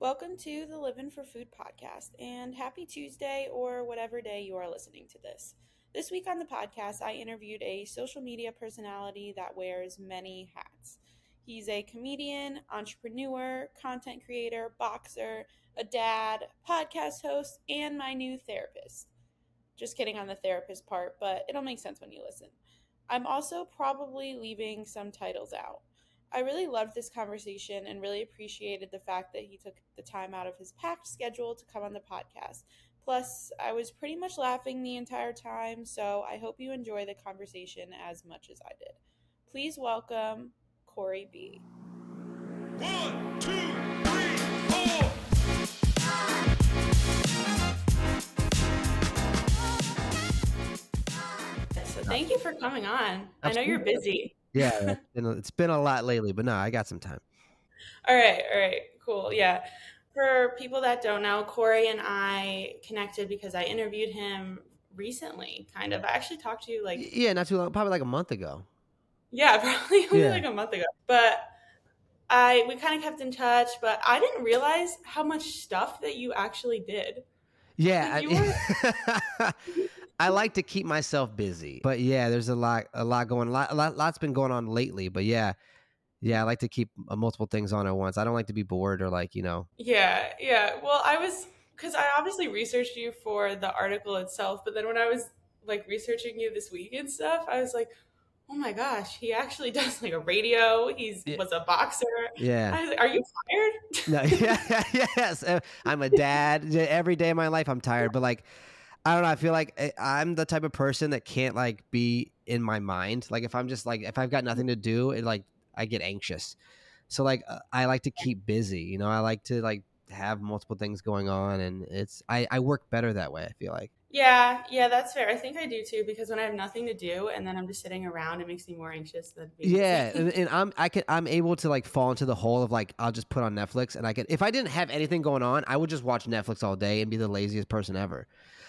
Welcome to the Livvin for Food podcast and happy Tuesday or whatever day you are listening to this. This week on the podcast, I interviewed a social media personality that wears many hats. He's a comedian, entrepreneur, content creator, boxer, a dad, podcast host, and my new therapist. Just kidding on the therapist part, but it'll make sense when you listen. I'm also probably leaving some titles out. I really loved this conversation and really appreciated the fact that he took the time out of his packed schedule to come on the podcast. Plus, I was pretty much laughing the entire time, so I hope you enjoy the conversation as much as I did. Please welcome Corey B. One, two, three, four. So, thank you for coming on. Absolutely. I know you're busy yeah, it's been, a, it's been a lot lately, but no, I got some time. All right, all right, cool. Yeah. For people that don't know, Corey and I connected because I interviewed him recently, kind of. I actually talked to you like Yeah, not too long, probably like a month ago. Yeah, probably only yeah. like a month ago. But I we kind of kept in touch, but I didn't realize how much stuff that you actually did. Yeah. I, I like to keep myself busy, but yeah, there's a lot, a lot going, a lot, a lot, lot's been going on lately. But yeah, yeah, I like to keep uh, multiple things on at once. I don't like to be bored or like you know. Yeah, yeah. Well, I was because I obviously researched you for the article itself, but then when I was like researching you this week and stuff, I was like, oh my gosh, he actually does like a radio. He's yeah. was a boxer. Yeah. Like, are you tired? no, yeah, yes. Uh, I'm a dad. Every day of my life, I'm tired. But like, I don't know. I feel like eh, I'm the type of person that can't like be in my mind. Like if I'm just like if I've got nothing to do, it like I get anxious. So like uh, I like to keep busy. You know, I like to like have multiple things going on, and it's I I work better that way. I feel like. Yeah, yeah, that's fair. I think I do too because when I have nothing to do and then I'm just sitting around, it makes me more anxious than. yeah, and, and, I'm I can I'm able to like fall into the hole of like I'll just put on Netflix and I can if I didn't have anything going on, I would just watch Netflix all day and be the laziest person ever.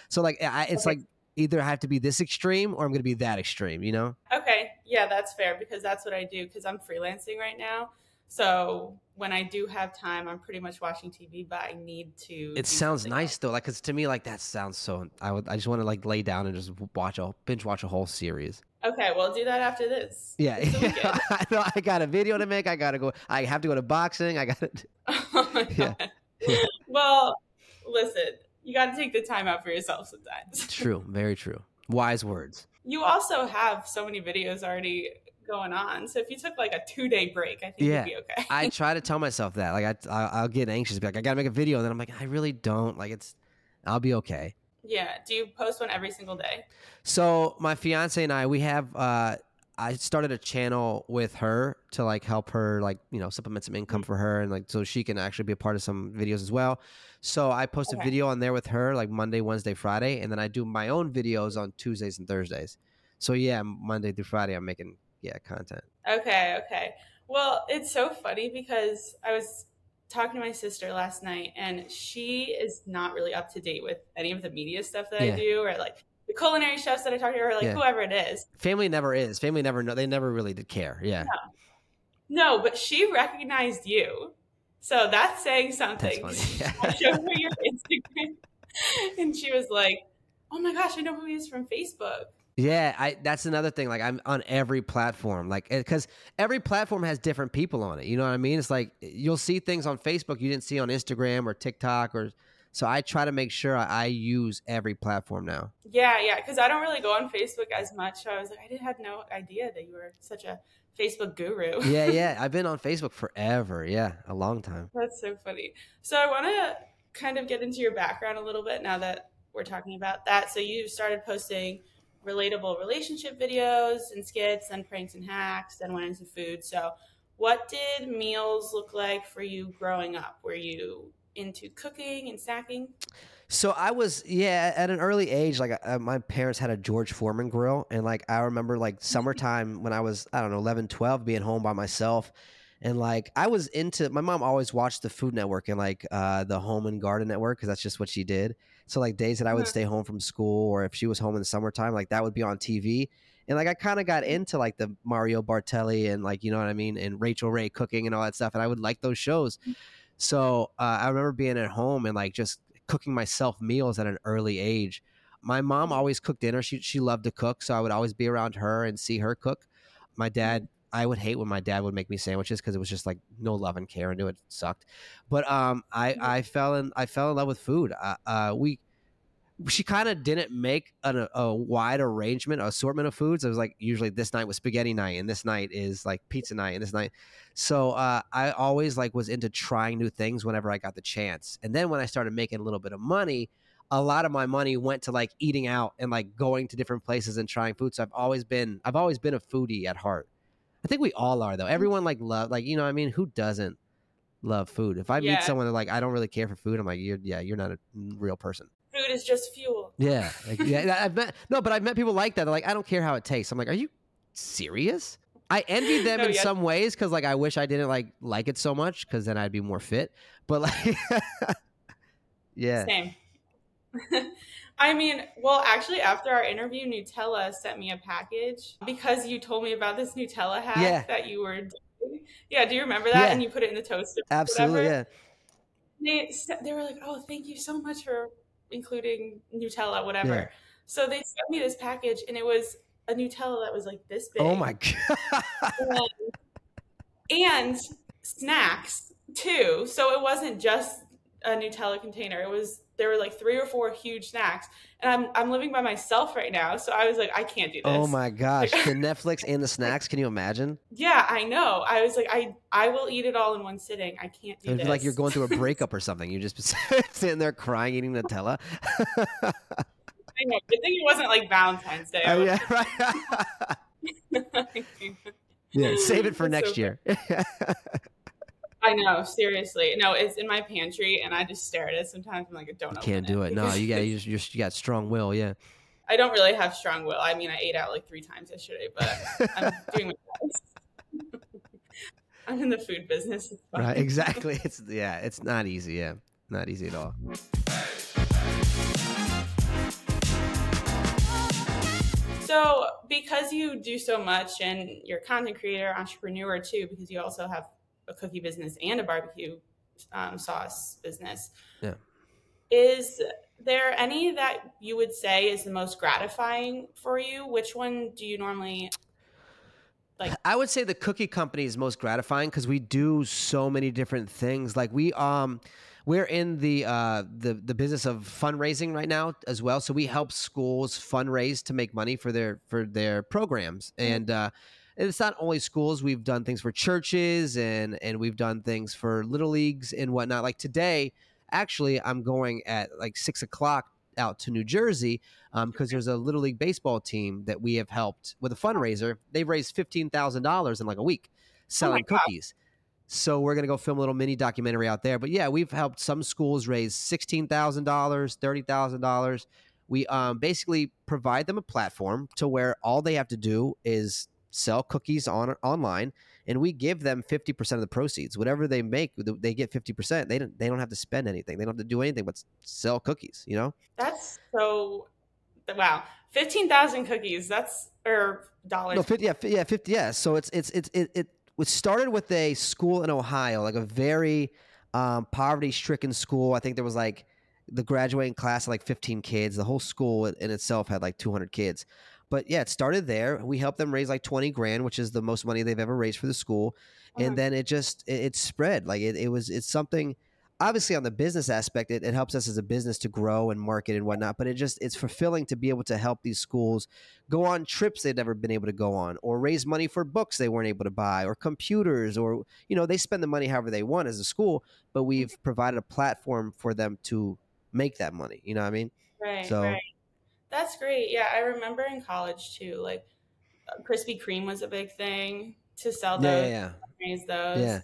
So like I, it's okay. like either I have to be this extreme or I'm going to be that extreme, you know? Okay. Yeah, that's fair because that's what I do because I'm freelancing right now. So when I do have time, I'm pretty much watching TV, but I need to. It sounds nice else. though, like because to me, like that sounds so. I would. I just want to like lay down and just watch a binge watch a whole series. Okay, well, do that after this. Yeah, I know. I got a video to make. I gotta go. I have to go to boxing. I gotta. Oh my god. Yeah. well, listen you got to take the time out for yourself sometimes. true, very true. Wise words. You also have so many videos already going on. So if you took like a two day break, I think yeah, you'd be okay. I try to tell myself that. Like I, I'll get anxious, be like, I gotta make a video, and then I'm like, I really don't. Like it's, I'll be okay. Yeah. Do you post one every single day? So my fiance and I, we have. uh I started a channel with her to like help her like you know supplement some income for her and like so she can actually be a part of some videos as well. So I post okay. a video on there with her like Monday, Wednesday, Friday, and then I do my own videos on Tuesdays and Thursdays. So yeah, Monday through Friday I'm making yeah content. Okay, okay. Well, it's so funny because I was talking to my sister last night and she is not really up to date with any of the media stuff that yeah. I do or like the culinary chefs that I talk to or like yeah. whoever it is. Family never is. Family never know. They never really did care. Yeah. No, no but she recognized you. So that's saying something. That's yeah. I showed her your Instagram and she was like, Oh my gosh, I know who he is from Facebook. Yeah, I that's another thing. Like I'm on every platform, like eh, because every platform has different people on it. You know what I mean? It's like eh, you'll see things on Facebook you didn't see on Instagram or TikTok or so I try to make sure I use every platform now. Yeah, yeah, because I don't really go on Facebook as much. So I was like, I did had no idea that you were such a Facebook guru. yeah, yeah, I've been on Facebook forever. Yeah, a long time. That's so funny. So I want to kind of get into your background a little bit now that we're talking about that. So you started posting relatable relationship videos and skits and pranks and hacks, then went into food. So what did meals look like for you growing up? Were you into cooking and snacking? So I was, yeah, at an early age, like uh, my parents had a George Foreman grill. And like I remember like summertime when I was, I don't know, 11, 12, being home by myself. And like I was into, my mom always watched the Food Network and like uh, the Home and Garden Network because that's just what she did. So like days that I would uh-huh. stay home from school or if she was home in the summertime, like that would be on TV. And like I kind of got mm-hmm. into like the Mario Batali and like, you know what I mean? And Rachael Ray cooking and all that stuff. And I would like those shows. Mm-hmm. So uh, I remember being at home and like just cooking myself meals at an early age. My mom Mm-hmm. always cooked dinner. She she loved to cook, so I would always be around her and see her cook. My dad, I would hate when my dad would make me sandwiches because it was just like no love and care into it. It sucked. But um, I Mhm. I fell in I fell in love with food. Uh, uh we she kind of didn't make an, a wide arrangement assortment of foods. It was like usually this night was spaghetti night, and this night is like pizza night, and this night. So uh, I always like was into trying new things whenever I got the chance. And then when I started making a little bit of money, a lot of my money went to like eating out and like going to different places and trying food. So I've always been I've always been a foodie at heart. I think we all are though. Mm. Everyone like love like you know what I mean who doesn't love food? If I Yeah. meet someone that like I don't really care for food, I'm like you're yeah you're not a real person. Food is just fuel. Yeah, like, yeah. I've met no, but I've met people like that. They're like, I don't care how it tastes. I'm like, are you serious? I envy them No, in yeah. some ways because like I wish I didn't like like it so much because then I'd be more fit. But like, yeah, Same. I mean, well, actually, after our interview, Nutella sent me a package because you told me about this Nutella hack Yeah. that you were doing. Yeah, do you remember that? Yeah. And you put it in the toaster. absolutely, yeah, They, they were like, oh, thank you so much for including Nutella, whatever. Yeah. So they sent me this package, and it was a Nutella that was like this oh big. Oh my god, and, and snacks too. So it wasn't just a Nutella container. It was there were like three or four huge snacks. And I'm I'm living by myself right now, so I was like, I can't do this. oh my gosh, the Netflix and the snacks. Can you imagine? Yeah, I know. I was like, I I will eat it all in one sitting. I can't do this. like you're going through a breakup or something. You just sitting there crying, eating Nutella. I know. Good thing it wasn't like Valentine's Day. Oh yeah, right. yeah, save it for That's next so year. I know, seriously. No, it's in my pantry, and I just stare at it sometimes. I'm like, I don't. Can't open do it. No, you got you, just, you got strong will. Yeah. I don't really have strong will. I mean, I ate out like three times yesterday, but I'm doing my best. I'm in the food business. Right. Exactly. It's yeah. It's not easy. Yeah. Not easy at all. So, because you do so much and you're a content creator, entrepreneur too, because you also have a cookie business and a barbecue um, sauce business. Yeah. Is there any that you would say is the most gratifying for you? Which one do you normally like? I would say the cookie company is most gratifying because we do so many different things. Like we um we're in the uh the the business of fundraising right now as well. So we help schools fundraise to make money for their for their programs. And uh it's not only schools, we've done things for churches and and we've done things for little leagues and whatnot. Like today, actually I'm going at like six o'clock out to New Jersey because there's a little league baseball team that we have helped with a fundraiser. They've raised fifteen thousand dollars in like a week selling God. cookies. So we're gonna go film a little mini documentary out there. But yeah, we've helped some schools raise sixteen thousand dollars, thirty thousand dollars. We um, basically provide them a platform to where all they have to do is sell cookies on online, and we give them fifty percent of the proceeds. Whatever they make, they get fifty percent. They don't they don't have to spend anything. They don't have to do anything but sell cookies. You know. That's so wow. Fifteen thousand cookies. That's or dollars. No, 50, yeah, yeah, 50, yeah. So it's it's it's it it was started with a school in Ohio, like a very um, poverty-stricken school. I think there was like the graduating class of like 15 kids. The whole school in itself had like 200 kids. But yeah, it started there. We helped them raise like 20 grand, which is the most money they've ever raised for the school. Mhm. And then it just it, it spread. Like it, it was it's something obviously on the business aspect, it, it helps us as a business to grow and market and whatnot. But it just it's fulfilling to be able to help these schools go on trips they've never been able to go on, or raise money for books they weren't able to buy, or computers, or you know they spend the money however they want as a school. But we've provided a platform for them to make that money. You know what I mean? Right, So- right. That's great. Yeah, I remember in college too. Like uh, Krispy Kreme was a big thing to sell those, Yeah, yeah, yeah, those. yeah.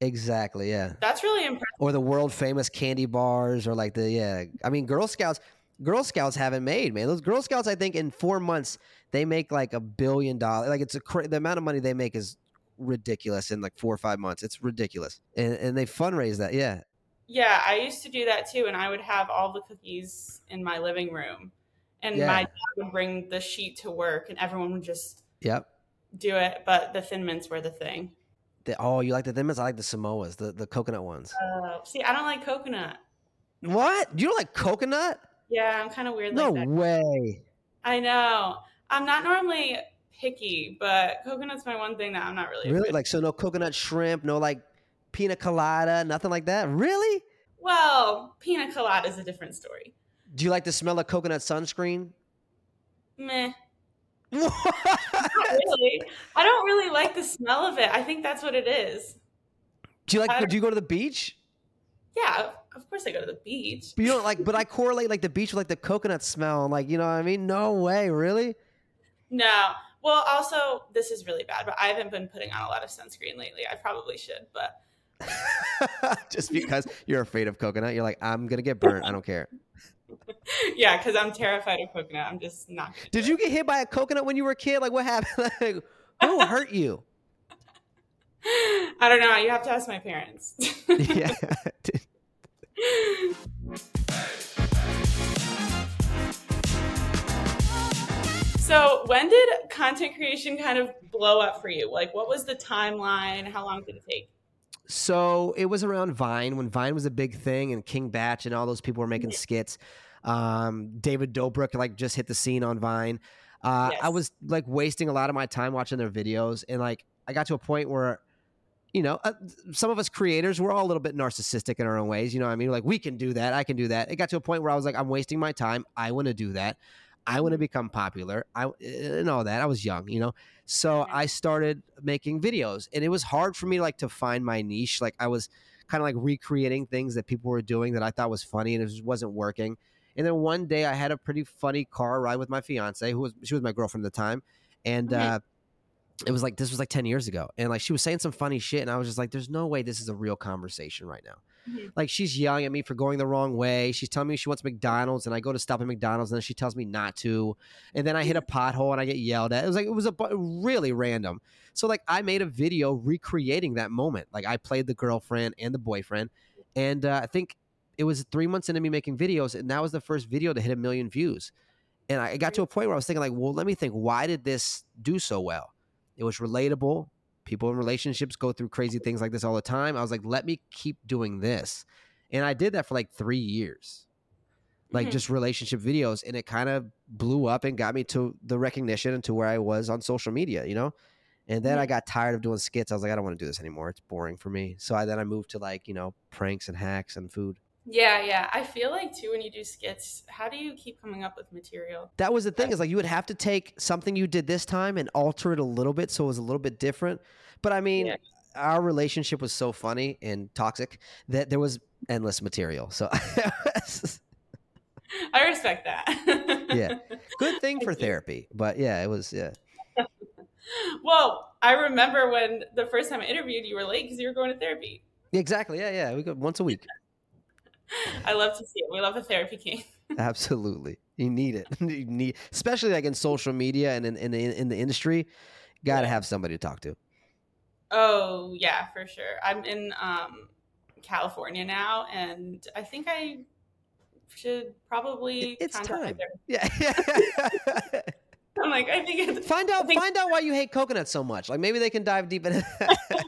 Exactly. Yeah. That's really impressive. or the world famous candy bars or like the yeah i mean girl scouts girl scouts haven't made man those girl scouts i think in four months they make like a billion dollars like it's a cra- the amount of money they make is ridiculous in like four or five months it's ridiculous and, and they fundraise that yeah Yeah, I used to do that too, and I would have all the cookies in my living room, and Yeah. my dad would bring the sheet to work, and everyone would just yep do it. But the Thin Mints were the thing. The, oh, you like the thin mints? I like the Samoas, the, the coconut ones. Uh, see, I don't like coconut. What? You don't like coconut? Yeah, I'm kind of weird No like that. way. I know. I'm not normally picky, but coconut's my one thing that I'm not really. Really? Like so no coconut shrimp, no like pina colada, nothing like that? Really? well, pina colada is a different story. Do you like the smell of coconut sunscreen? Meh. really. I don't really like the smell of it. I think that's what it is. Do you like do you go to the beach? Yeah, of course I go to the beach. But you don't like but I correlate like the beach with like the coconut smell and like you know what I mean? No way, really? No. Well, also, this is really bad, but I haven't been putting on a lot of sunscreen lately. I probably should, but Just because you're afraid of coconut, you're like, I'm gonna get burnt. I don't care. yeah, because I'm terrified of coconut. I'm just not. Did you get hit by a coconut when you were a kid? Like what happened? Like, who hurt you? I don't know. You have to ask my parents. yeah. so, when did content creation kind of blow up for you? Like, what was the timeline? How long did it take? So it was around Vine when Vine was a big thing, and King Bach and all those people were making mm-hmm. skits. Um, David Dobrik like just hit the scene on Vine. Uh, I was like wasting a lot of my time watching their videos, and like I got to a point where, you know, uh, some of us creators we're all a little bit narcissistic in our own ways. You know, what I mean, like we can do that, I can do that. It got to a point where I was like, I'm wasting my time. I want to do that. I want to become popular. I and all that. I was young, you know. So. I started making videos, and it was hard for me like to find my niche. Like I was kind of like recreating things that people were doing that I thought was funny, and it just wasn't working. And then one day I had a pretty funny car ride with my fiance, who was she was my girlfriend at the time, and Mhm. uh, it was like this was like ten years ago, and like she was saying some funny shit, and I was just like, "There's no way this is a real conversation right now." Mhm. Like she's yelling at me for going the wrong way. She's telling me she wants McDonald's, and I go to stop at McDonald's, and then she tells me not to. And then I hit a pothole and I get yelled at. It was like it was a really random. So like I made a video recreating that moment. Like I played the girlfriend and the boyfriend, and uh, I think it was three months into me making videos, and that was the first video to hit a million views. And I got to a point where I was thinking like, well, let me think. Why did this do so well? It was relatable. People in relationships go through crazy things like this all the time. I was like, let me keep doing this. And I did that for like three years, like Mhm. just relationship videos. And it kind of blew up and got me to the recognition and to where I was on social media, you know? And then Yeah. I got tired of doing skits. I was like, I don't want to do this anymore. It's boring for me. So I, then I moved to like, you know, pranks and hacks and food. Yeah, yeah. I feel like too when you do skits, how do you keep coming up with material? That was the thing is like you would have to take something you did this time and alter it a little bit so it was a little bit different. But I mean, Yeah. our relationship was so funny and toxic that there was endless material. So I respect that. Yeah. good thing for therapy. But yeah, it was yeah. Well, I remember when the first time I interviewed you were late because you were going to therapy. Exactly. Yeah, yeah. We go once a week. I love to see it. We love a therapy king. Absolutely. You need it. you need especially like in social media and in in the, in the industry, got to Yeah. have somebody to talk to. Oh yeah, for sure. I'm in um, California now, and I think I should probably. It's time. Yeah. I'm like, I think it's, find out think- find out why you hate coconuts so much. Like maybe they can dive deep into that.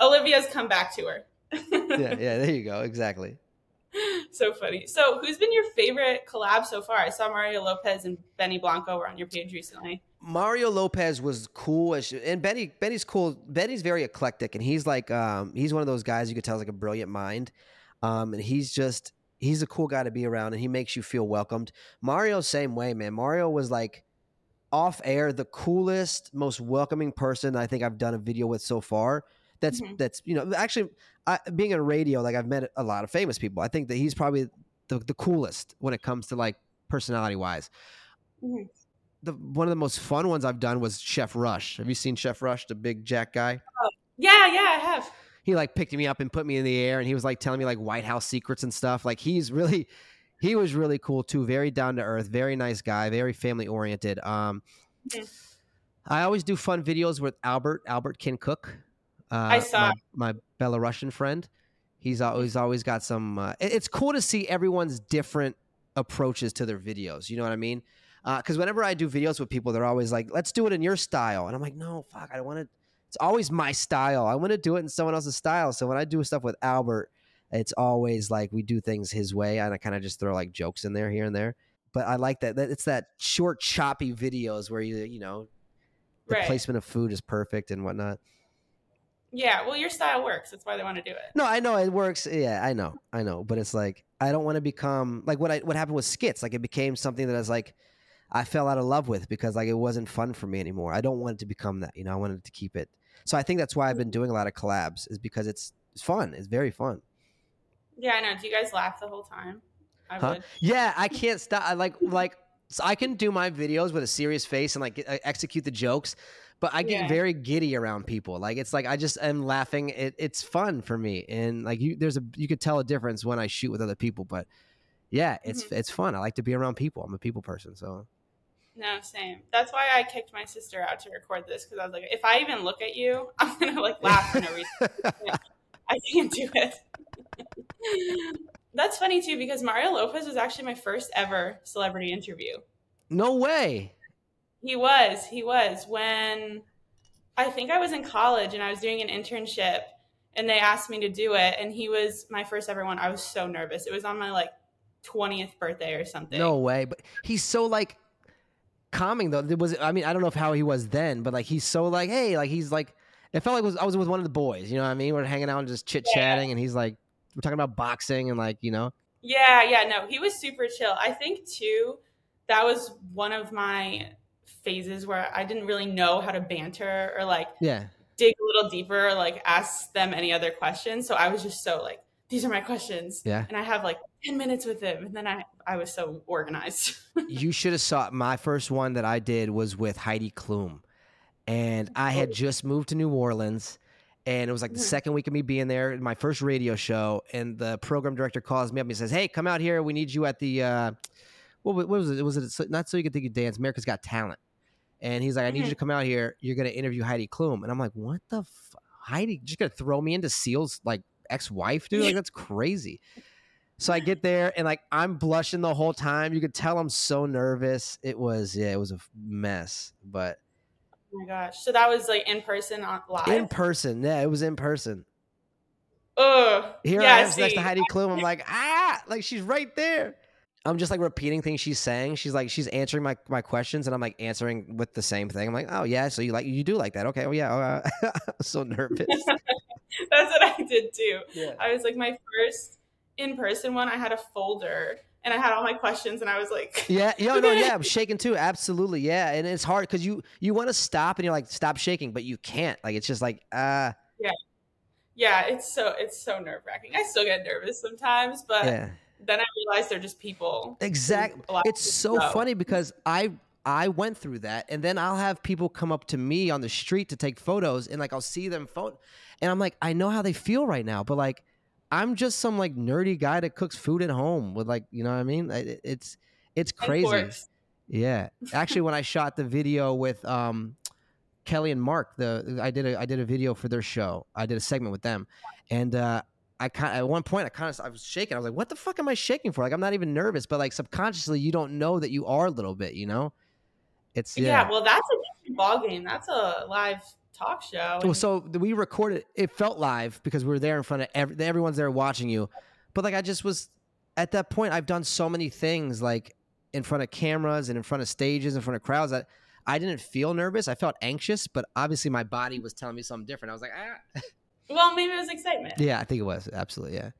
Olivia's come back to her. Yeah, yeah, there you go. Exactly. so funny. So, who's been your favorite collab so far? I saw Mario Lopez and Benny Blanco were on your page recently. Mario Lopez was cool, and Benny Benny's cool. Benny's very eclectic, and he's like um, he's one of those guys you could tell is like a brilliant mind, um, and he's just he's a cool guy to be around, and he makes you feel welcomed. Mario, same way, man. Mario was like off air, the coolest, most welcoming person I think I've done a video with so far. That's Mhm. that's you know actually I, being in radio, like I've met a lot of famous people. I think that he's probably the the coolest when it comes to like personality wise Mhm. the one of the most fun ones I've done was Chef Rush. Have you seen Chef Rush, the big Jack guy? Yeah, yeah, I have. He like picked me up and put me in the air, and he was like telling me like White House secrets and stuff. Like he's really, he was really cool too. Very down to earth, very nice guy, very family oriented. Um, Mhm. I always do fun videos with Albert, Albert Cancook. Uh, I saw. my, my Belarusian friend. He's always always got some. Uh, it's cool to see everyone's different approaches to their videos. You know what I mean? Because whenever I do videos with people, they're always like, "Let's do it in your style," and I'm like, "No, fuck, I don't want to it's always my style. I want to do it in someone else's style. So when I do stuff with Albert, it's always like we do things his way, and I kind of just throw like jokes in there here and there. But I like that. that it's that short, choppy videos where you you know the Right. placement of food is perfect and whatnot. Yeah, well, your style works. That's why they want to do it. No, I know it works. Yeah, I know, I know. But it's like I don't want to become like what I what happened with skits. Like it became something that I was like I fell out of love with because like it wasn't fun for me anymore. I don't want it to become that. You know, I wanted to keep it. So I think that's why I've been doing a lot of collabs is because it's it's fun. It's very fun. Yeah, I know. Do you guys laugh the whole time? I Huh? would. Yeah, I can't stop. I like like so I can do my videos with a serious face and like e- execute the jokes, but I get Yeah. very giddy around people. Like it's like I just am laughing. It, it's fun for me, and like you, there's a you could tell a difference when I shoot with other people. But yeah, it's Mm-hmm. it's fun. I like to be around people. I'm a people person, so No, same. That's why I kicked my sister out to record this because I was like, if I even look at you, I'm gonna like laugh for no reason. I can't do it. That's funny too because Mario Lopez was actually my first ever celebrity interview. no way. He was. He was when I think I was in college and I was doing an internship and they asked me to do it and he was my first ever one. I was so nervous. It was on my like 20th birthday or something. No way. But he's so like calming though. There was I mean I don't know if how he was then, but like he's so like hey like he's like it felt like it was I was with one of the boys. You know what I mean? We're hanging out and just chit chatting, and he's like we're talking about boxing and like you know Yeah, yeah, no, he was super chill. I think too, that was one of my phases where I didn't really know how to banter or like yeah dig a little deeper or like ask them any other questions. So I was just so like, these are my questions. Yeah. And I have like 10 minutes with him. And then I, I was so organized. you should have saw my first one that I did was with Heidi Klum, and I had oh. just moved to New Orleans, and it was like the Mhm. second week of me being there, my first radio show, and the program director calls me up and he says, "Hey, come out here. We need you at the uh, what, what was it? Was it not so you could think you dance? America's Got Talent." And he's like, "I need you Mhm. to come out here. You're going to interview Heidi Klum." And I'm like, "What the f- Heidi? Just gonna throw me into Seal's like ex-wife, dude? Like that's crazy." So I get there and like I'm blushing the whole time. You could tell I'm so nervous. It was yeah, it was a mess, but oh my gosh. So that was like in person on live. in person, yeah, it was in person. oh, Here yeah, I am next to Heidi Klum. I'm like ah, like she's right there. I'm just like repeating things she's saying. She's like she's answering my my questions, and I'm like answering with the same thing. I'm like, oh yeah, so you like you do like that? Okay, oh yeah. Uh, so nervous. That's what I did too. yeah. I was like my first in person one. I had a folder and I had all my questions and I was like, Yeah, yo, no, yeah, I'm shaking too. Absolutely, yeah, and it's hard because you you want to stop and you're like stop shaking, but you can't. Like it's just like uh yeah, Yeah, it's so it's so nerve wracking. I still get nervous sometimes, but yeah. then I realize they're just people. Exactly. A lot of It's so know. funny because I I went through that, and then I'll have people come up to me on the street to take photos, and like I'll see them phone, and I'm like, I know how they feel right now, but like I'm just some like nerdy guy that cooks food at home with like you know what I mean? It- It's it's crazy. Yeah, actually, when I shot the video with um Kelly and Mark, the I did a I did a video for their show. I did a segment with them, and uh, I kind at one point I kind of I was shaking. I was like, "What the fuck am I shaking for?" Like I'm not even nervous, but like subconsciously you don't know that you are a little bit. You know, it's Yeah. yeah. well, that's a different ball game. That's a live talk show. well, so we recorded. It felt live because we were there in front of every, everyone's there watching you, but like I just was at that point. I've done so many things like in front of cameras and in front of stages, in front of crowds that I didn't feel nervous. I felt anxious, but obviously my body was telling me something different. I was like, ah. well, maybe it was excitement. yeah, I think it was absolutely yeah.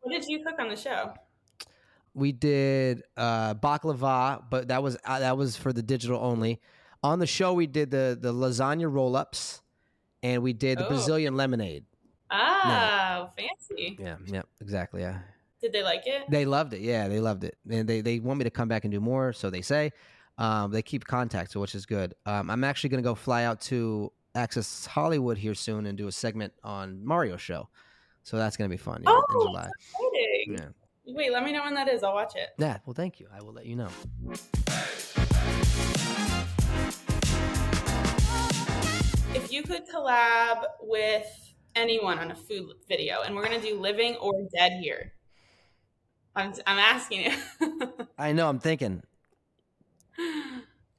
What did you cook on the show? We did uh, baklava, but that was uh, that was for the digital only. On the show, we did the the lasagna roll ups, and we did the Oh. Brazilian lemonade. Ah, fancy. Yeah, yeah, exactly. Yeah, Did they like it? they loved it. Yeah, they loved it, and they they want me to come back and do more. So they say um, they keep contact, so which is good. Um, I'm actually gonna go fly out to Access Hollywood here soon and do a segment on Mario show. So that's gonna be fun yeah, in Oh, July. Exciting. Yeah. Wait, let me know when that is. I'll watch it. Yeah. Well, thank you. I will let you know. If you could collab with anyone on a food video, and we're gonna do living or dead here. I'm I'm asking you. I know. I'm thinking.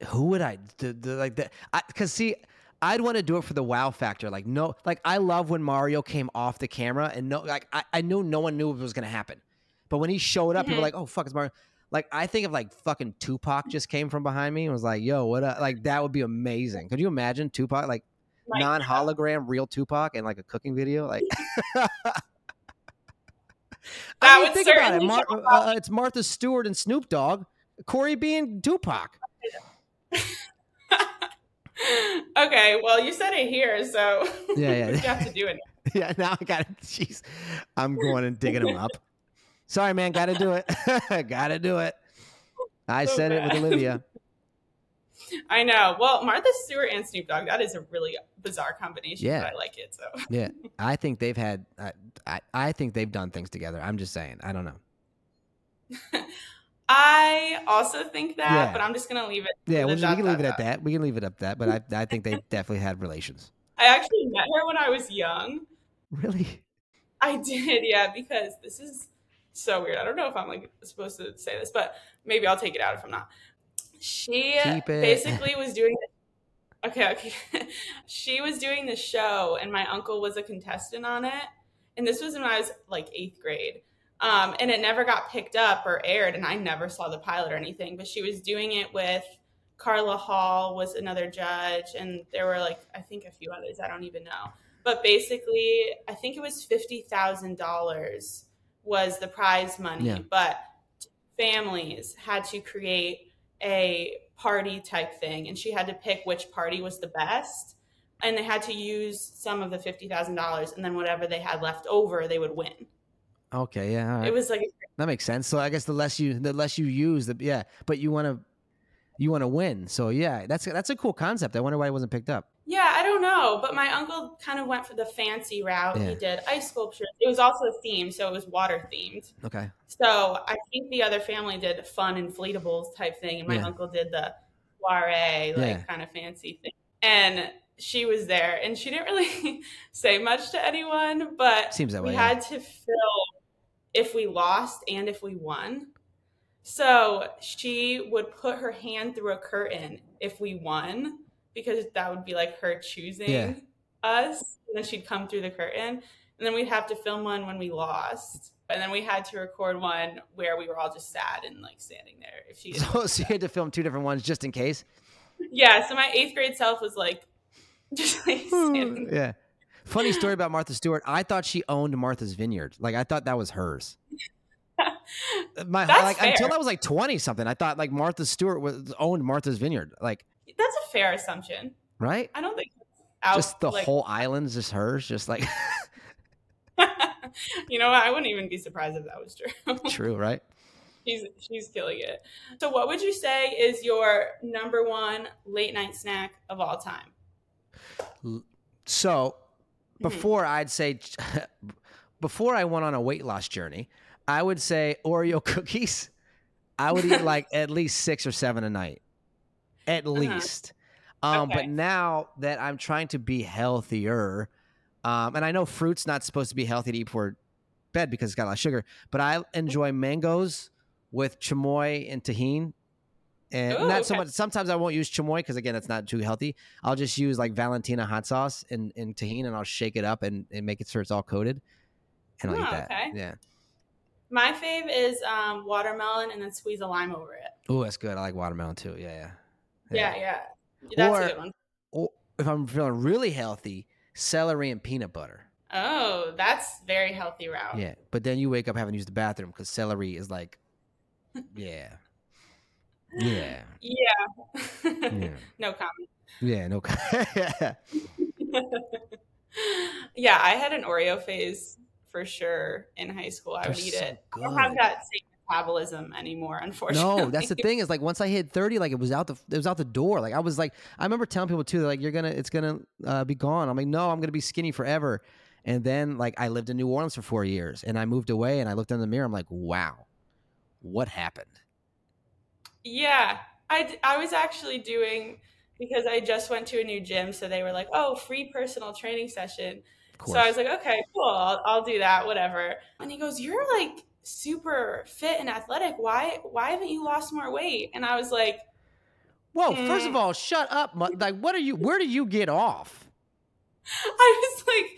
who would I do, do like that? Because see, I'd want to do it for the wow factor. Like no, like I love when Mario came off the camera and no, like I, I knew no one knew what was gonna happen, but when he showed up, people Mhm. were like, oh fuck, it's Mario. Like I think of like fucking Tupac just came from behind me and was like, yo, what? Up? Like that would be amazing. Could you imagine Tupac like Like, non hologram real Tupac and like a cooking video? Like That I mean, would think about it. Mar- uh, it's Martha Stewart and Snoop Dogg, Corey being Tupac. okay, well, you said it here, so Yeah, yeah. you have to do it. yeah, now I got to Jeez, I'm going and digging them up. Sorry, man. Got to do it. got to do it. I So said it with. Olivia. I know. Well, Martha Stewart and Snoop Dogg, that is a really bizarre combination, Yeah. but I like it. So Yeah, I think they've had. I, I I think they've done things together. I'm just saying. I don't know. I also think that, Yeah. but I'm just gonna leave it. Yeah, we'll, we can leave it at that. We can leave it up that. But I I think they definitely had relations. I actually met her when I was young. Really? I did, yeah, because this is so weird. I don't know if I'm like supposed to say this, but maybe I'll take it out if I'm not. She basically was doing Okay, okay. she was doing the show and my uncle was a contestant on it. And this was when I was like 8th grade. Um, and it never got picked up or aired and I never saw the pilot or anything, but she was doing it with Carla Hall was another judge and there were like I think a few others, I don't even know but basically i think it was $50000 was the prize money Yeah. but families had to create a party type thing and she had to pick which party was the best and they had to use some of the $50000 and then whatever they had left over they would win Okay. Yeah. Right. it was like that makes sense. So I guess the less you the less you use the yeah, but you want to you want to win. So yeah, that's that's a cool concept. I wonder why it wasn't picked up. Yeah i don't know but my uncle kind of went for the fancy route Yeah. he did ice sculptures it was also a theme so it was water themed Okay. So I think the other family did fun inflatables type thing, and my Yeah. uncle did the soiree, like Yeah. kind of fancy thing. And she was there, and she didn't really say much to anyone, but Seems that we way. had to fill if we lost and if we won. So she would put her hand through a curtain if we won, because that would be like her choosing Yeah. us. And then she'd come through the curtain. And then we'd have to film one when we lost. And then we had to record one where we were all just sad and like standing there. If she, So, so you had to film two different ones just in case. yeah. So my eighth grade self was like, just like standing. yeah. Funny story about Martha Stewart. I thought she owned Martha's Vineyard. Like I thought that was hers. My That's like until. I was like twenty something. I thought like Martha Stewart was owned Martha's Vineyard. Like That's a fair assumption. right? I don't think out, just the like, whole island's just hers. Just like you know what? I wouldn't even be surprised if that was true. true, right? she's she's killing it. So, what would you say is your number one late night snack of all time? So Mhm. before I'd say before I went on a weight loss journey, I would say Oreo cookies. I would eat like at least six or seven a night, at least. Um, Okay. But now that I'm trying to be healthier, um, and I know fruit's not supposed to be healthy to eat before bed because it's got a lot of sugar, but I enjoy mangoes with chamoy and Tajín. And Ooh, not so much. Sometimes I won't use chamoy because again, it's not too healthy. I'll just use like Valentina hot sauce and, and Tajín, and I'll shake it up and, and make it sure it's all coated, and I'll Oh, eat that. okay. Yeah. My fave is um, watermelon and then squeeze a lime over it. Oh, that's good. I like watermelon too. Yeah, yeah. Yeah, yeah. That's Or- a good one. Or if I'm feeling really healthy, celery and peanut butter. Oh, that's very healthy route. Yeah, but then you wake up having to use the bathroom because celery is like, yeah, yeah, Yeah. yeah, no comment. yeah. No, yeah. yeah, I had an Oreo phase for sure in high school. I They're would eat so it. I don't have that same metabolism anymore, unfortunately. No, that's the thing is like once I hit thirty, like it was out the it was out the door. Like I was like I remember telling people too, like you're gonna it's gonna uh, be gone. I'm like no, I'm gonna be skinny forever. And then like I lived in New Orleans for four years, and I moved away, and I looked in the mirror. I'm like, wow, what happened? Yeah, I I was actually doing because I just went to a new gym, so they were like, "Oh, free personal training session." So I was like, "Okay, cool, I'll, I'll do that, whatever." And he goes, "You're like super fit and athletic. Why why haven't you lost more weight?" And I was like, Whoa! First Mm. of all, shut up. Like, what are you? Where do you get off? I was like,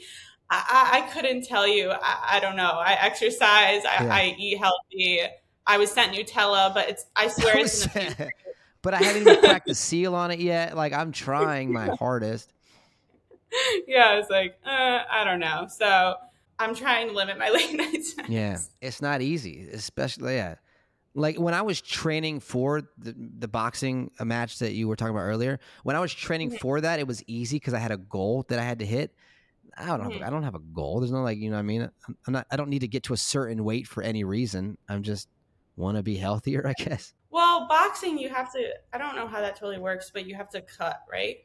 I, I, I couldn't tell you. I, I don't know. I exercise. I, Yeah. I eat healthy. I was sent Nutella, but it's. I swear it's in the future. but I haven't even cracked the seal on it yet. Like, I'm trying my hardest. yeah, I was like, uh, I don't know. So I'm trying to limit my late night snacks. Yeah, it's not easy, especially yeah. Like when I was training for the the boxing a match that you were talking about earlier. When I was training for that, it was easy because I had a goal that I had to hit. I don't have, Mhm. I don't have a goal. There's no like you know what I mean. I'm not. I don't need to get to a certain weight for any reason. I'm just want to be healthier, I guess. Well, boxing, you have to. I don't know how that totally works, but you have to cut, right?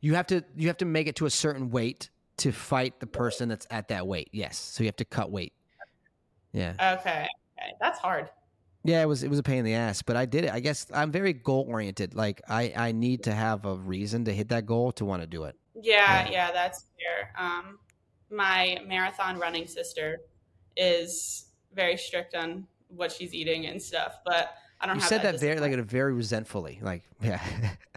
You have to you have to make it to a certain weight to fight the person that's at that weight. Yes, so you have to cut weight. Yeah. Okay. Okay. That's hard. Yeah, it was it was a pain in the ass, but I did it. I guess I'm very goal oriented. Like I I need to have a reason to hit that goal to want to do it. Yeah, Yeah. yeah, that's fair. Um, my marathon running sister is very strict on what she's eating and stuff, but I don't You have said that, very discipline. like very resentfully. Like yeah,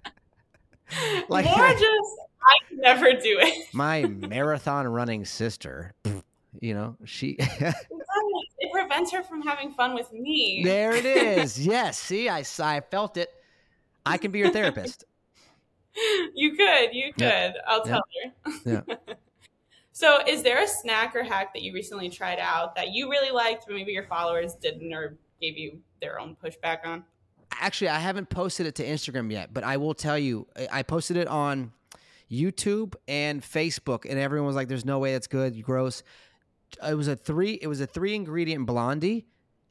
like- More just I can never do it. my marathon running sister. You know she. It prevents her from having fun with me. there it is. Yes. See, I, I felt it. I can be your therapist. You could, you could. I'll tell her. Yeah. So, is there a snack or hack that you recently tried out that you really liked, but maybe your followers didn't or gave you their own pushback on? Actually, I haven't posted it to Instagram yet, but I will tell you, I posted it on YouTube and Facebook, and everyone was like, "There's no way that's good. Gross." It was a three. It was a three ingredient blondie.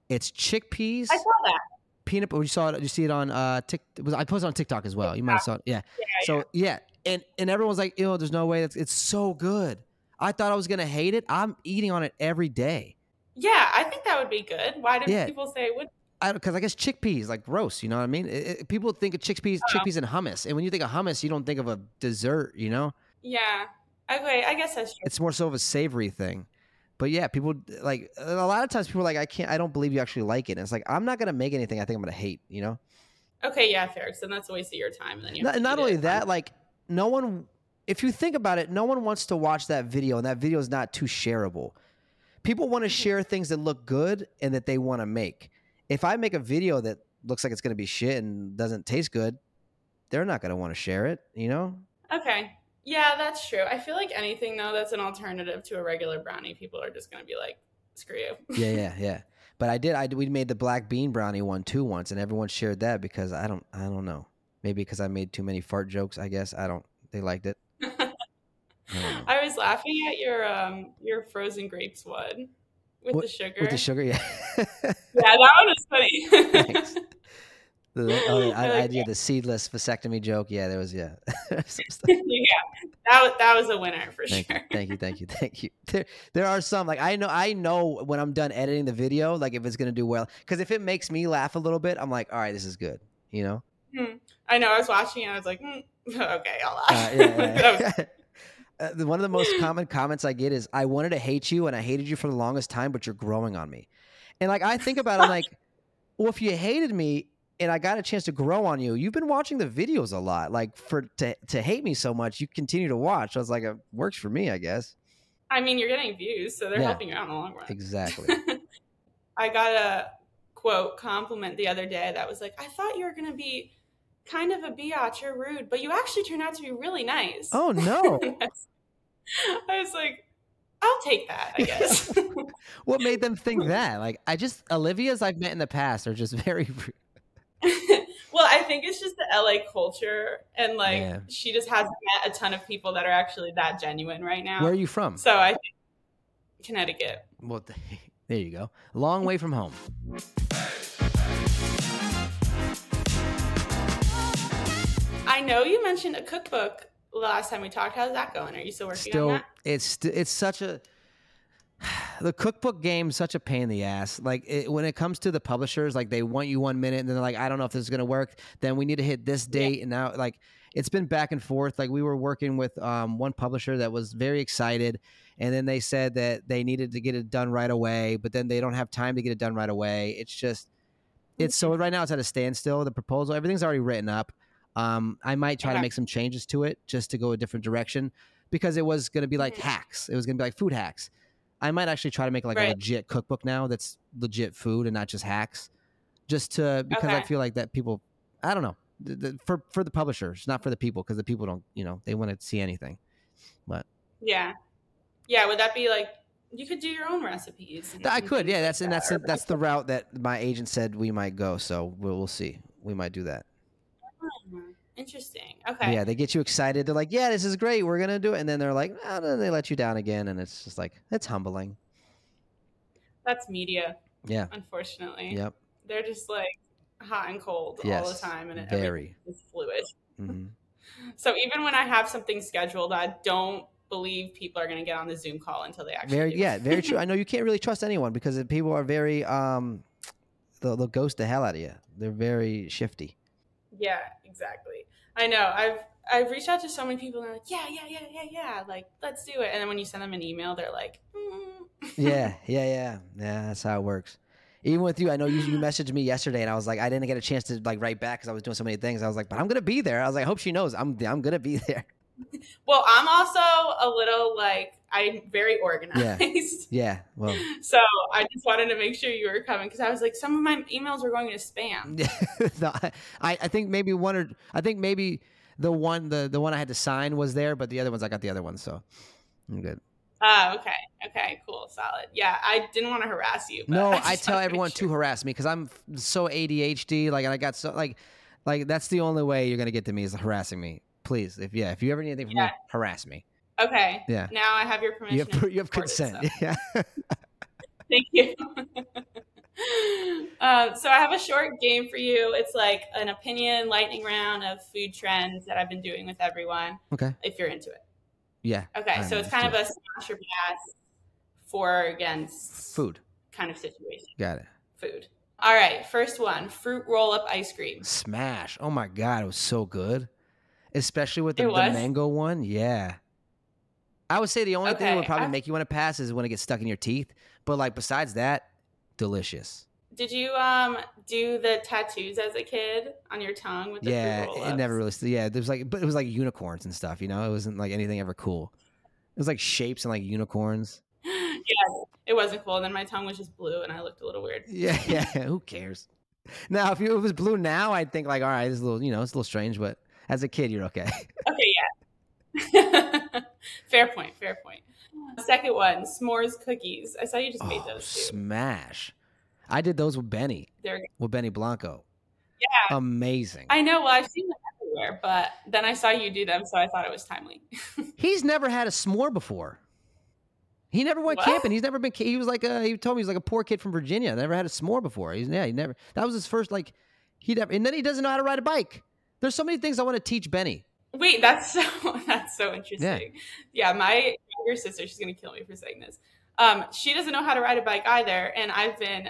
It's chickpeas, I saw that. peanut. But you saw it. You see it on uh, Tik. Was I posted on TikTok as well? You might have saw it. Yeah. Yeah, So yeah, and and everyone was like, "Ew, there's no way. That's it's so good." I thought I was gonna hate it. I'm eating on it every day. Yeah, I think that would be good. Why do Yeah. people say it would? I because I guess chickpeas like roast. You know what I mean? It- it- people think of chickpeas, Uh-huh. chickpeas and hummus, and when you think of hummus, you don't think of a dessert. You know, Yeah. Okay, I guess that's true. it's more so of a savory thing. But yeah, people like a lot of times people are like, I can't, I don't believe you actually like it. And it's like I'm not gonna make anything I think I'm gonna hate. You know, Okay, yeah, fair. So that's a waste of your time, and then not, not only it. that, like no one. If you think about it, no one wants to watch that video, and that video is not too shareable. People want to share things that look good and that they want to make. If I make a video that looks like it's going to be shit and doesn't taste good, they're not going to want to share it. You know? Okay. Yeah, that's true. I feel like anything though that's an alternative to a regular brownie, people are just gonna be like, "Screw you." Yeah, yeah, yeah. But I did. I we made the black bean brownie one too once, and everyone shared that because I don't. I don't know. Maybe because I made too many fart jokes. I guess I don't. They liked it. I. I was laughing at your um your frozen grapes one with What- the sugar. With the sugar, yeah. Yeah, that one was funny. Thanks. The, oh, I I, I did the seedless vasectomy joke. Yeah, there was yeah. Yeah, that that was a winner for Thank sure. you, thank you, thank you, thank you. There, there are some like I know, I know when I'm done editing the video, like if it's gonna do well, because if it makes me laugh a little bit, I'm like, all right, this is good. You know? Hmm. I know. I was watching and I was like, mm, okay, I'll laugh. Uh, yeah, yeah. Uh, one of the most common comments I get is, "I wanted to hate you and I hated you for the longest time, but you're growing on me." And like I think about it, I'm like, well, if you hated me and I got a chance to grow on you, you've been watching the videos a lot. Like for to to hate me so much, you continue to watch. I was like, it works for me, I guess. I mean, you're getting views, so they're Yeah. helping you out in the long run. Exactly. I got a quote compliment the other day that was like, I thought you were going to be kind of a biatch or rude, but you actually turned out to be really nice. oh no! I was like, I'll take that, I guess. what made them think that? Like I just Olivia's I've met in the past are just very. well, I think it's just the LA culture, and like Yeah. she just hasn't met a ton of people that are actually that genuine right now. Where are you from? So I think Connecticut. Well, there you go. Long way from home. I know you mentioned a cookbook last time we talked. How's that going? Are you still working still on that? it's it's such a the cookbook game's such a pain in the ass like it, when it comes to the publishers like they want you one minute and then they're like i don't know if this is going to work then we need to hit this Yeah. date and now like it's been back and forth like we were working with um, one publisher that was very excited and then they said that they needed to get it done right away but then they don't have time to get it done right away it's just it's so right now it's at a standstill the proposal everything's already written up Um, I might try to make some changes to it just to go a different direction because it was going to be like Mhm. hacks. It was going to be like food hacks. I might actually try to make like a legit cookbook now that's legit food and not just hacks, just to because I feel like that people, I don't know, th- th- for for the publishers, not for the people, because the people don't, you know, they want to see anything. But yeah. Yeah. Would that be like you could do your own recipes? I could, yeah. like That's and that, that's that's the route that my agent said we might go. So we'll, we'll see. We might do that. Hmm, Interesting. Okay. Yeah, they get you excited. They're like, "Yeah, this is great. We're gonna do it," and then they're like, "Oh," then they let you down again, and it's just like it's humbling. That's media, Yeah. unfortunately. Yep. They're just like hot and cold all the time, and Very. is fluid. hmm So even when I have something scheduled, I don't believe people are going to get on the Zoom call until they actually. Very. Yeah. Very true. I know you can't really trust anyone because people are very um, they'll, they'll ghost the hell out of you. They're very shifty. Yeah, exactly. I know. I've I've reached out to so many people and they're like, yeah, yeah, yeah, yeah, yeah. Like, let's do it. And then when you send them an email, they're like, mm. Yeah. Yeah. Yeah. Yeah. That's how it works. Even with you, I know you, you messaged me yesterday, and I was like, I didn't get a chance to like write back because I was doing so many things. I was like, but I'm gonna be there. I was like, I hope she knows I'm I'm gonna be there. Well, I'm also a little like I'm very organized. Yeah. yeah Well. So I just wanted to make sure you were coming because I was like, some of my emails were going to spam. no, I, I think maybe one or I think maybe the one the, the one I had to sign was there, but the other ones I got the other ones, so I'm good. Oh, okay. Okay, cool. Solid. Yeah, I didn't want to harass you. but No, just I tell wanted to make everyone sure. to harass me because I'm so ADHD. Like, and I got so like, like that's the only way you're gonna get to me is harassing me. Please, if yeah, if you ever need anything from Yeah. me, harass me. Okay. Yeah. Now I have your permission. You have you have record it, consent. so Yeah. Thank you. um, so I have a short game for you. It's like an opinion lightning round of food trends that I've been doing with everyone. Okay. If you're into it. Yeah. Okay. So it's kind of it. a smash or pass for or against Food. kind of situation. Got it. Food. All right. First one: fruit roll up ice cream. Smash. Oh my god, it was so good. Especially with the, the mango one. Yeah. I would say the only thing that would probably I- make you want to pass is when it gets stuck in your teeth. But like besides that, delicious. Did you um do the tattoos as a kid on your tongue with the yeah. It never really yeah, there's like but it was like unicorns and stuff, you know? It wasn't like anything ever cool. It was like shapes and like unicorns. yeah, it wasn't cool. And then my tongue was just blue, and I looked a little weird. Yeah, yeah. Who cares? Now if, you, if it was blue now, I'd think like, all right, this is a little you know, it's a little strange, but as a kid you're okay. Okay, yeah. fair point. Fair point. Second one, s'mores cookies. I saw you just made Oh, those too. smash. I did those with Benny. With Benny Blanco. Yeah. Amazing. I know. Well, I've seen them everywhere, but then I saw you do them, so I thought it was timely. He's never had a s'more before. He never went What? camping. He's never been. He was like a. He told me he was like a poor kid from Virginia. Never had a s'more before. He's yeah. He never. That was his first like. He never. And then he doesn't know how to ride a bike. There's so many things I want to teach Benny. Wait, that's so that's so interesting. Yeah, yeah my younger sister, she's gonna kill me for saying this. Um, she doesn't know how to ride a bike either, and I've been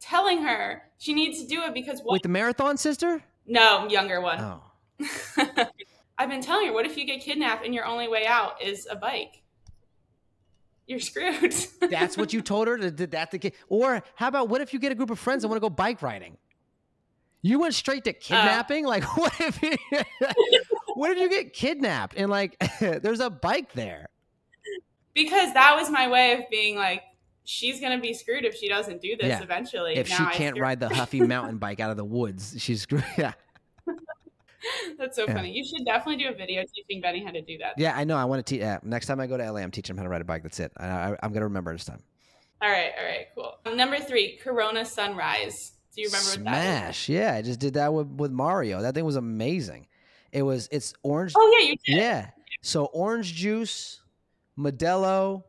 telling her she needs to do it because what? Wait, the marathon sister? no, younger one. Oh, I've been telling her, what if you get kidnapped and your only way out is a bike? You're screwed. that's what you told her. Did that the kid? Or how about what if you get a group of friends and want to go bike riding? You went straight to oh. kidnapping. like what if? You, what if you get kidnapped and like there's a bike there? because that was my way of being like, she's gonna be screwed if she doesn't do this Yeah. eventually. if Now she I can't screwed- ride the Huffy mountain bike out of the woods, she's screwed. Yeah, That's so Yeah. funny. You should definitely do a video teaching Benny how to do that. yeah, I know. I want to teach. Yeah, next time I go to LA, I'm teaching him how to ride a bike. That's it. I, I, I'm gonna remember this time. All right, all right, cool. Number three, Corona Sunrise. Do you remember what that is? Smash! Yeah, I just did that with with Mario. That thing was amazing. It was. It's orange. Oh yeah, you did. Yeah. So orange juice, Modelo,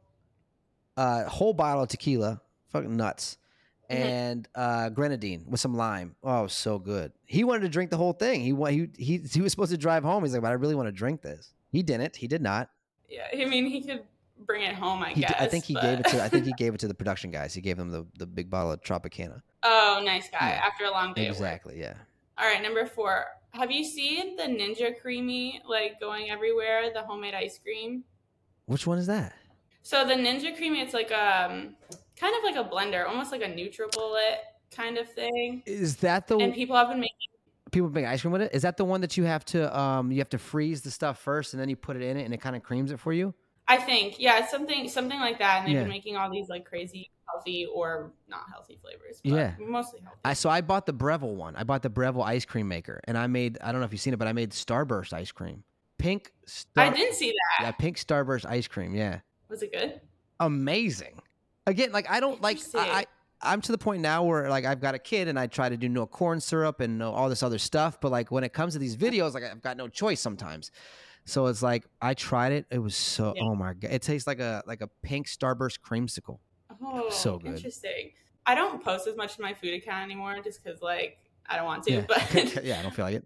uh, whole bottle of tequila, fucking nuts, Mhm. and uh, grenadine with some lime. Oh, so good. He wanted to drink the whole thing. He he he he was supposed to drive home. He's like, but I really want to drink this. He didn't. He did not. Yeah, I mean, he could bring it home, I He, guess. I think he but- gave it to. I think he gave it to the production guys. He gave them the the big bottle of Tropicana. Oh, nice guy. Yeah. After a long day. Exactly. Yeah. All right, number four. Have you seen the Ninja Creami like going everywhere? The homemade ice cream. Which one is that? So the Ninja Creami, it's like um, kind of like a blender, almost like a NutriBullet kind of thing. Is that the And people have been making. People make ice cream with it. Is that the one that you have to um you have to freeze the stuff first and then you put it in it and it kind of creams it for you? I think, yeah, it's something something like that. And they've Yeah. been making all these like crazy healthy or not healthy flavors. But Yeah. mostly healthy. I so I bought the Breville one. I bought the Breville ice cream maker and I made I don't know if you've seen it, but I made Starburst ice cream. Pink star I didn't see that. Yeah, pink Starburst ice cream. Yeah. Was it good? Amazing. Again, like I don't like I, I. I'm to the point now where like I've got a kid and I try to do no corn syrup and no all this other stuff, but like when it comes to these videos, like I've got no choice sometimes. So it's like I tried it. It was so Yeah. oh my god. It tastes like a like a pink Starburst creamsicle. Oh, So good. Interesting. I don't post as much to my food account anymore just because like I don't want to, Yeah. but yeah, I don't feel like it.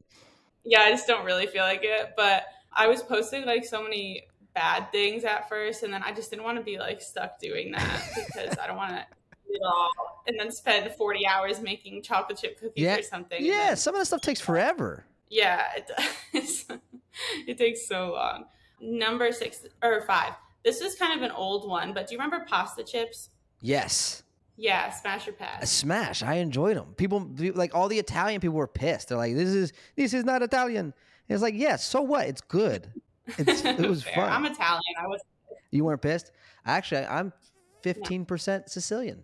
yeah, I just don't really feel like it. But I was posting like so many bad things at first, and then I just didn't want to be like stuck doing that because I don't want to and then spend 40 hours making chocolate chip cookies Yeah. or something. Yeah, then- some of the stuff takes forever. yeah, it does. it takes so long. Number six or five. This is kind of an old one, but do you remember pasta chips? Yes. Yeah, smash or A pass. smash. I enjoyed them. People like all the Italian people were pissed. They're like, "This is this is not Italian." It's like, yeah, so what? It's good. It's, it was fun. I'm Italian. I was. You weren't pissed? Actually, I'm 15% Sicilian.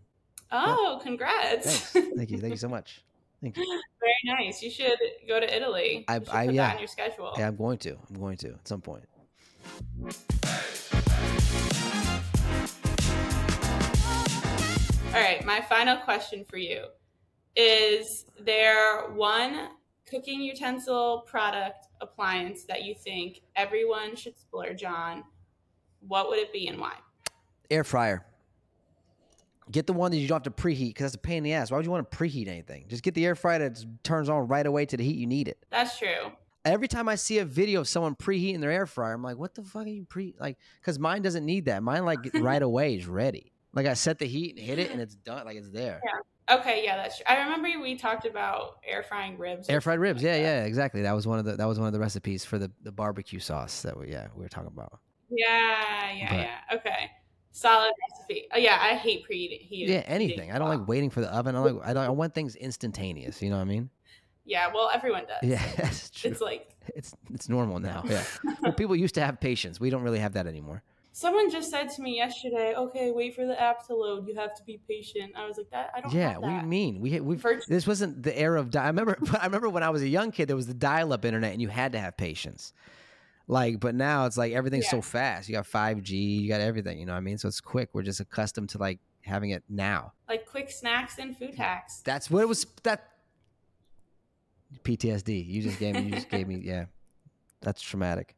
Oh, congrats! Thanks. Thank you. Thank you so much. Thank you. Very nice. You should go to Italy. I- I- yeah. that on your schedule. Yeah, I'm going to. I'm going to at some point. All right, my final question for you is there one cooking utensil product appliance that you think everyone should splurge on? What would it be and why? Air fryer. Get the one that you don't have to preheat because that's a pain in the ass. Why would you want to preheat anything? Just get the air fryer that turns on right away to the heat you need it. That's true. Every time I see a video of someone preheating their air fryer, I'm like, what the fuck are you pre like? Because mine doesn't need that. Mine like right away is ready. Like I set the heat and hit it and it's done. Like it's there. Yeah. Okay, yeah, that's true. I remember we talked about air frying ribs. Air fried ribs. like Yeah, that. yeah, exactly. That was one of the that was one of the recipes for the the barbecue sauce that we yeah we were talking about. Yeah, yeah, But- yeah. Okay. Solid recipe. Oh yeah, I hate preheating. Yeah, anything. I don't like waiting for the oven. I like I don't I want things instantaneous. You know what I mean? Yeah, well, everyone does. Yeah, that's true. It's like It's it's normal now. Yeah. well, people used to have patience. We don't really have that anymore. Someone just said to me yesterday, "Okay, wait for the app to load. You have to be patient." I was like, "That I don't Yeah, have what do you mean? We we this wasn't the era of di- I remember but I remember when I was a young kid there was the dial-up internet and you had to have patience. Like, but now it's like everything's so fast. You got 5G, you got everything, you know what I mean? So it's quick. We're just accustomed to like having it now. like quick snacks and food hacks. That's what it was that PTSD. You just gave me you just gave me yeah. That's traumatic.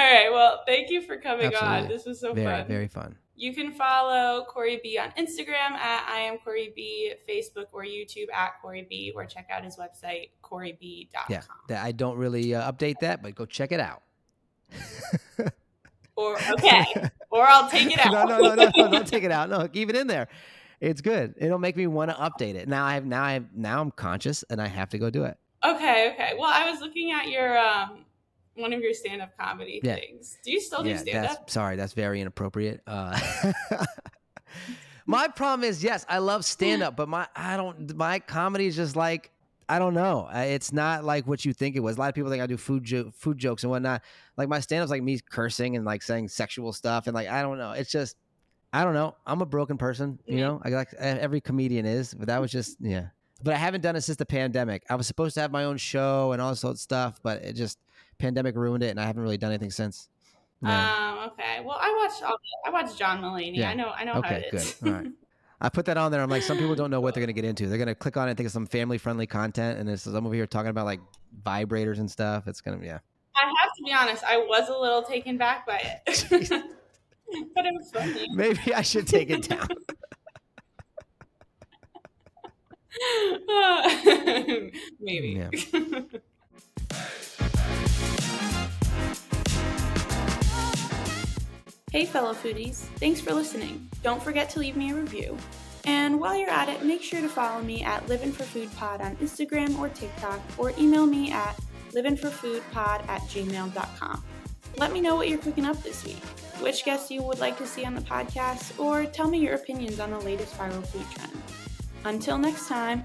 All right. Well, thank you for coming on. This was so very fun. very fun. You can follow Corey B on Instagram at I am Corey B, Facebook or YouTube at Corey B, or check out his website, CoreyB.com. Yeah. That I don't really uh, update that, but go check it out. Or okay. or I'll take it out. no, no, no, no, no, don't take it out. No, keep it in there. It's good. It'll make me want to update it. Now I have now I have now I'm conscious and I have to go do it. Okay, okay. Well, I was looking at your um one of your stand-up comedy Yeah. things. Do you still do yeah, stand-up? that's sorry, that's very inappropriate. Uh My problem is yes, I love stand up, but my I don't my comedy is just like I don't know. It's not like what you think it was. A lot of people think I do food jo- food jokes and whatnot. Like my stand up's like me cursing and like saying sexual stuff and like I don't know. It's just I don't know. I'm a broken person, you know. I like every comedian is, but that was just yeah. But I haven't done it since the pandemic. I was supposed to have my own show and all this other stuff, but it just pandemic ruined it, and I haven't really done anything since. No. Um, okay. Well, I watched all I watched John Mulaney. Yeah. I know I know how Okay, it is. good. All right. I put that on there. I'm like, some people don't know what they're gonna get into. They're gonna click on it and think it's some family friendly content, and it's I'm over here talking about like vibrators and stuff. It's gonna yeah. I have to be honest, I was a little taken back by it. but it was funny. Maybe I should take it down. Maybe. Yeah. Hey, fellow foodies. Thanks for listening. Don't forget to leave me a review. And while you're at it, make sure to follow me at Livvin for Food Pod on Instagram or TikTok, or email me at livvinforfoodpod at gmail.com. Let me know what you're cooking up this week, which guests you would like to see on the podcast, or tell me your opinions on the latest viral food trend. Until next time,